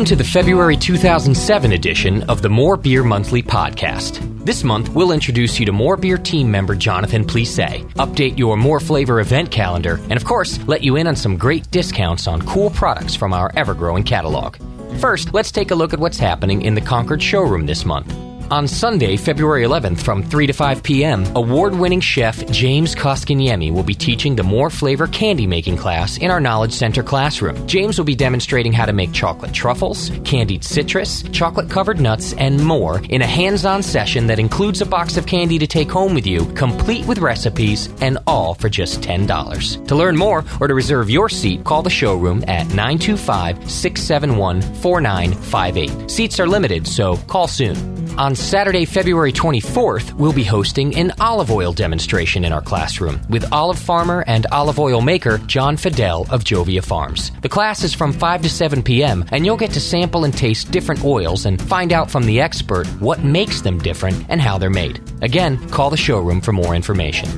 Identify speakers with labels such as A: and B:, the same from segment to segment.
A: Welcome to the February 2007 edition of the More Beer Monthly podcast. This month, we'll introduce you to More Beer team member Jonathan Plise, update your More Flavor event calendar, and of course, let you in on some great discounts on cool products from our ever growing catalog. First, let's take a look at what's happening in the Concord showroom this month. On Sunday, February 11th from 3 to 5 p.m., award winning chef James Koskiniemi will be teaching the More Flavor candy making class in our Knowledge Center classroom. James will be demonstrating how to make chocolate truffles, candied citrus, chocolate covered nuts, and more in a hands on session that includes a box of candy to take home with you, complete with recipes, and all for just $10. To learn more or to reserve your seat, call the showroom at 925 671 4958. Seats are limited, so call soon. On Saturday, February 24th, we'll be hosting an olive oil demonstration in our classroom with olive farmer and olive oil maker John Fidel of Jovia Farms. The class is from 5 to 7 p.m., and you'll get to sample and taste different oils and find out from the expert what makes them different and how they're made. Again, call the showroom for more information.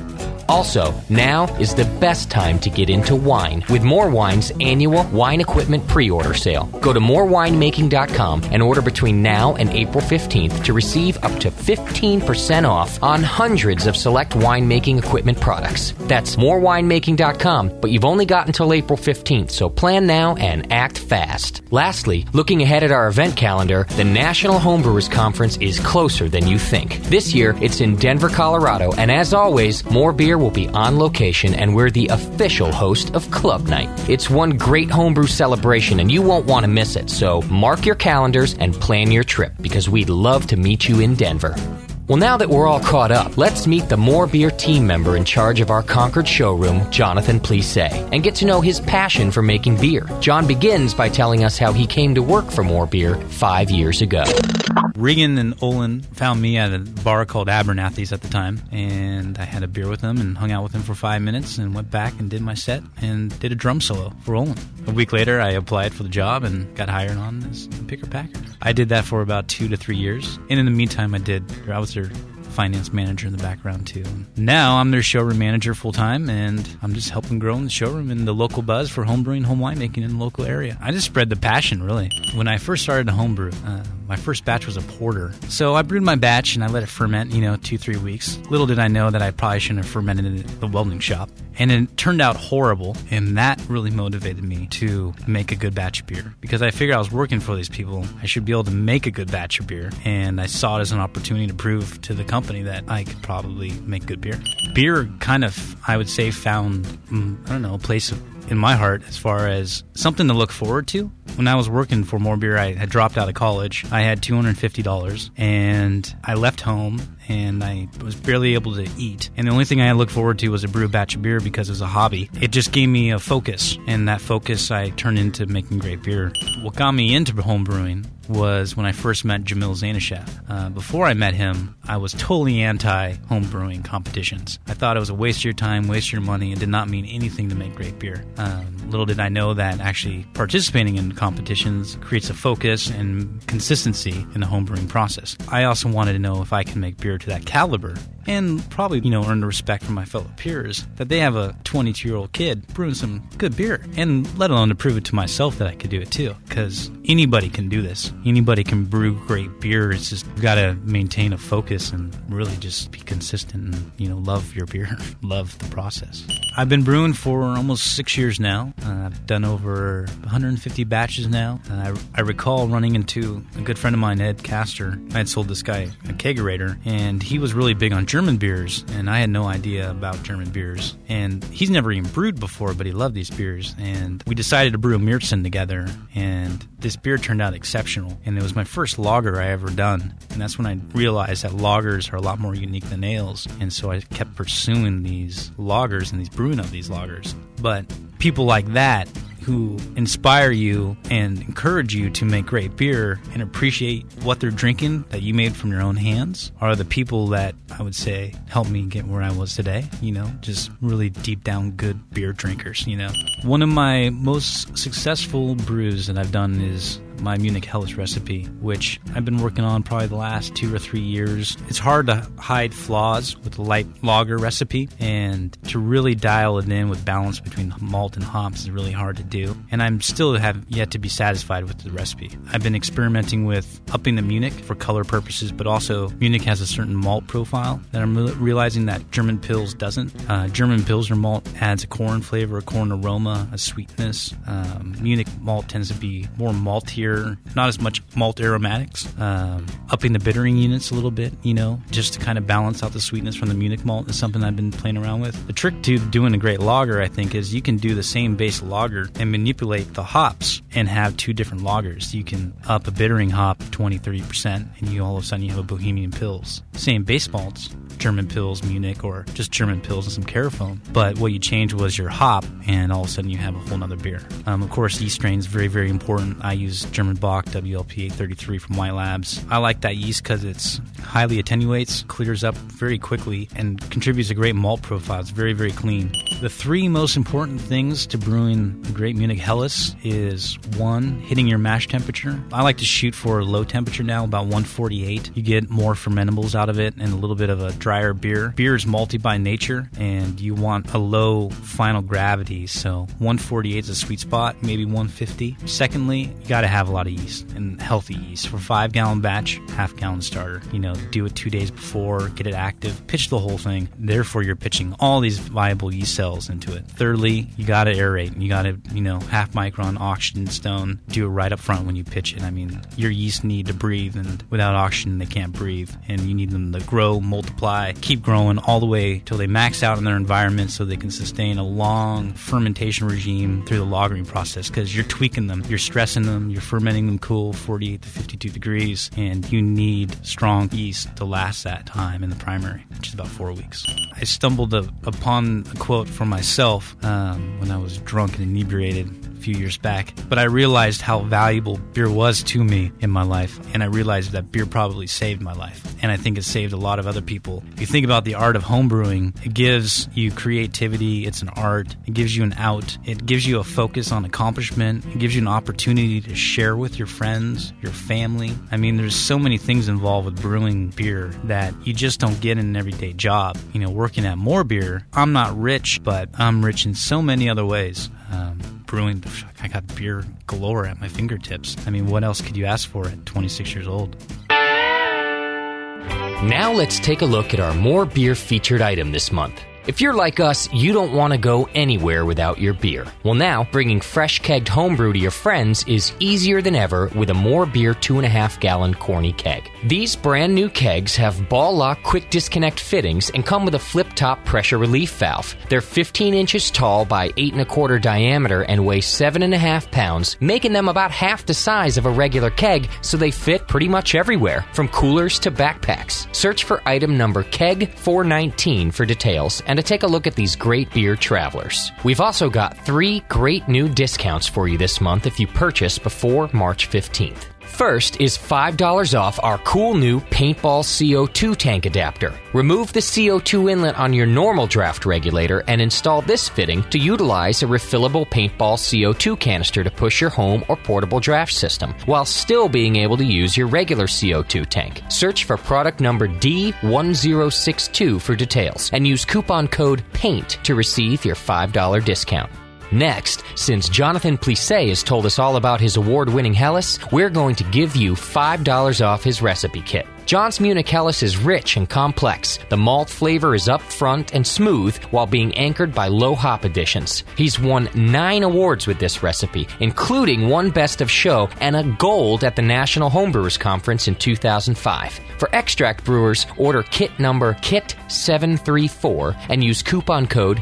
A: Also, now is the best time to get into wine with More Wine's annual wine equipment pre order sale. Go to morewinemaking.com and order between now and April 15th to receive up to 15% off on hundreds of select winemaking equipment products. That's morewinemaking.com, but you've only got until April 15th, so plan now and act fast. Lastly, looking ahead at our event calendar, the National Homebrewers Conference is closer than you think. This year, it's in Denver, Colorado, and as always, more beer will be on location, and we're the official host of Club Night. It's one great homebrew celebration, and you won't want to miss it. So mark your calendars and plan your trip because we'd love to meet you in Denver. Well, now that we're all caught up, let's meet the More Beer team member in charge of our Concord showroom, Jonathan Plise, and get to know his passion for making beer. John begins by telling us how he came to work for More Beer five years ago.
B: Regan and Olin found me at a bar called Abernathy's at the time, and I had a beer with them and hung out with them for five minutes and went back and did my set and did a drum solo for Olin. A week later, I applied for the job and got hired on as a picker packer. I did that for about two to three years, and in the meantime, I did. I was their finance manager in the background too. Now I'm their showroom manager full time, and I'm just helping grow in the showroom and the local buzz for homebrewing, home winemaking in the local area. I just spread the passion really. When I first started homebrew, uh, my first batch was a porter. So I brewed my batch and I let it ferment, you know, two, three weeks. Little did I know that I probably shouldn't have fermented it at the welding shop. And it turned out horrible. And that really motivated me to make a good batch of beer. Because I figured I was working for these people. I should be able to make a good batch of beer. And I saw it as an opportunity to prove to the company that I could probably make good beer. Beer kind of, I would say, found, mm, I don't know, a place of in my heart as far as something to look forward to. When I was working for More Beer, I had dropped out of college. I had $250 and I left home and I was barely able to eat. And the only thing I looked forward to was to brew a batch of beer because it was a hobby. It just gave me a focus, and that focus I turned into making great beer. What got me into home brewing was when I first met Jamil Zainasheff. Uh, before I met him, I was totally anti homebrewing competitions. I thought it was a waste of your time, waste of your money, and did not mean anything to make great beer. Um, little did I know that actually participating in competitions creates a focus and consistency in the homebrewing process. I also wanted to know if I can make beer to that caliber and probably, you know, earn the respect from my fellow peers that they have a 22 year old kid brewing some good beer, and let alone to prove it to myself that I could do it too. Because anybody can do this. Anybody can brew great beer. It's just you got to maintain a focus and really just be consistent and, you know, love your beer, love the process. I've been brewing for almost six years now. Uh, I've done over 150 batches now. Uh, I, I recall running into a good friend of mine, Ed Castor. I had sold this guy a kegerator, and he was really big on German beers, and I had no idea about German beers. And he's never even brewed before, but he loved these beers. And we decided to brew a Märzen together, and this beer turned out exceptional. And it was my first lager I ever done. And that's when I realized that lagers are a lot more unique than ales. And so I kept pursuing these lagers and these brewing of these lagers. But people like that who inspire you and encourage you to make great beer and appreciate what they're drinking that you made from your own hands are the people that I would say helped me get where I was today. You know, just really deep down good beer drinkers, you know. One of my most successful brews that I've done is my Munich Helles recipe, which I've been working on probably the last two or three years. It's hard to hide flaws with a light lager recipe, and to really dial it in with balance between malt and hops is really hard to do. And I'm still have yet to be satisfied with the recipe. I've been experimenting with upping the Munich for color purposes, but also Munich has a certain malt profile that I'm realizing that German Pils doesn't. Uh, German Pilsner malt adds a corn flavor, a corn aroma, a sweetness. Um, Munich malt tends to be more maltier, not as much malt aromatics. Um, upping the bittering units a little bit, you know, just to kind of balance out the sweetness from the Munich malt is something I've been playing around with. The trick to doing a great lager, I think, is you can do the same base lager and manipulate the hops and have two different lagers. You can up a bittering hop 20, 30%, and you all of a sudden you have a Bohemian Pils. Same base malts, German Pils, Munich, or just German Pils and some Carafoam. But what you changed was your hop, and all of a sudden you have a whole other beer. Um, of course, yeast strain is very, very important. I use German Bock WLP 833 from White Labs. I like that yeast because it's highly attenuates, clears up very quickly, and contributes a great malt profile. It's very, very clean. The three most important things to brewing great Munich Helles is one, hitting your mash temperature. I like to shoot for a low temperature now, about 148. You get more fermentables out of it and a little bit of a drier beer. Beer is malty by nature, and you want a low final gravity, so 148 is a sweet spot, maybe 150. Secondly, you got to have a lot of yeast and healthy yeast. For five gallon batch, half gallon starter. You know, do it two days before, get it active, pitch the whole thing. Therefore, you're pitching all these viable yeast cells into it. Thirdly, you got to aerate. And you got to, you know, half micron oxygen stone. Do it right up front when you pitch it. I mean, your yeast need to breathe, and without oxygen, they can't breathe. And you need them to grow, multiply, keep growing all the way till they max out in their environment so they can sustain a long fermentation regime through the lagering process because you're tweaking them, you're stressing them, you're fermenting them cool 48 to 52 degrees, and you need strong yeast to last that time in the primary, which is about four weeks. I stumbled upon a quote for myself um, when I was drunk and inebriated few years back, but I realized how valuable beer was to me in my life, and I realized that beer probably saved my life, and I think it saved a lot of other people. If you think about the art of homebrewing, it gives you creativity, it's an art, it gives you an out, it gives you a focus on accomplishment, it gives you an opportunity to share with your friends, your family. I mean, there's so many things involved with brewing beer that you just don't get in an everyday job. You know, working at More Beer, I'm not rich, but I'm rich in so many other ways. Um, brewing. I got beer galore at my fingertips. I mean, what else could you ask for at 26 years old?
A: Now let's take a look at our more beer featured item this month. If you're like us, you don't want to go anywhere without your beer. Well, now, bringing fresh kegged homebrew to your friends is easier than ever with a more beer 2.5 gallon corny keg. These brand new kegs have ball lock quick disconnect fittings and come with a flip top pressure relief valve. They're 15 inches tall by 8 and a quarter diameter and weigh 7.5 pounds, making them about half the size of a regular keg, so they fit pretty much everywhere, from coolers to backpacks. Search for item number KEG 419 for details and to take a look at these great beer travelers. We've also got three great new discounts for you this month if you purchase before March 15th. First is $5 off our cool new paintball CO2 tank adapter. Remove the CO2 inlet on your normal draft regulator and install this fitting to utilize a refillable paintball CO2 canister to push your home or portable draft system while still being able to use your regular CO2 tank. Search for product number D1062 for details and use coupon code PAINT to receive your $5 discount. Next, since Jonathan Plise has told us all about his award winning Helles, we're going to give you $5 off his recipe kit. John's Munich Helles is rich and complex. The malt flavor is upfront and smooth while being anchored by low hop additions. He's won nine awards with this recipe, including one Best of Show and a gold at the National Homebrewers Conference in 2005. For extract brewers, order kit number KIT734 and use coupon code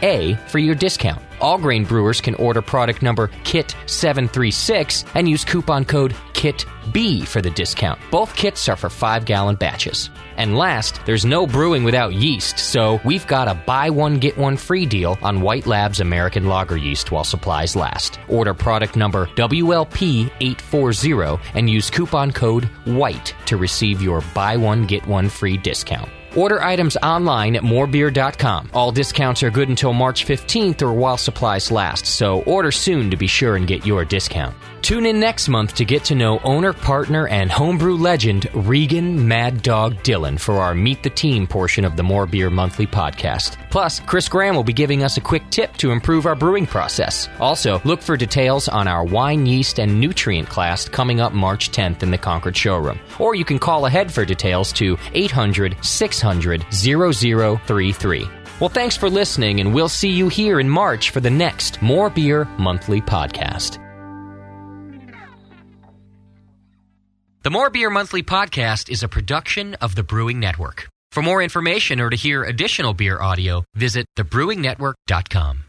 A: KIT-A for your discount. All grain brewers can order product number KIT736 and use coupon code KIT-B for the discount. Both kits are for 5 gallon batches. And last, there's no brewing without yeast, so we've got a buy one get one free deal on White Labs American Lager yeast while supplies last. Order product number WLP840 and use coupon code WHITE to receive your buy one get one free discount. Order items online at morebeer.com. All discounts are good until March 15th or while supplies last, so order soon to be sure and get your discount. Tune in next month to get to know owner, partner, and homebrew legend Regan Mad Dog Dillon for our Meet the Team portion of the More Beer Monthly podcast. Plus, Chris Graham will be giving us a quick tip to improve our brewing process. Also, look for details on our wine, yeast, and nutrient class coming up March 10th in the Concord showroom. Or you can call ahead for details to 800 600 0033. Well, thanks for listening, and we'll see you here in March for the next More Beer Monthly podcast. The More Beer Monthly podcast is a production of the Brewing Network. For more information or to hear additional beer audio, visit thebrewingnetwork.com.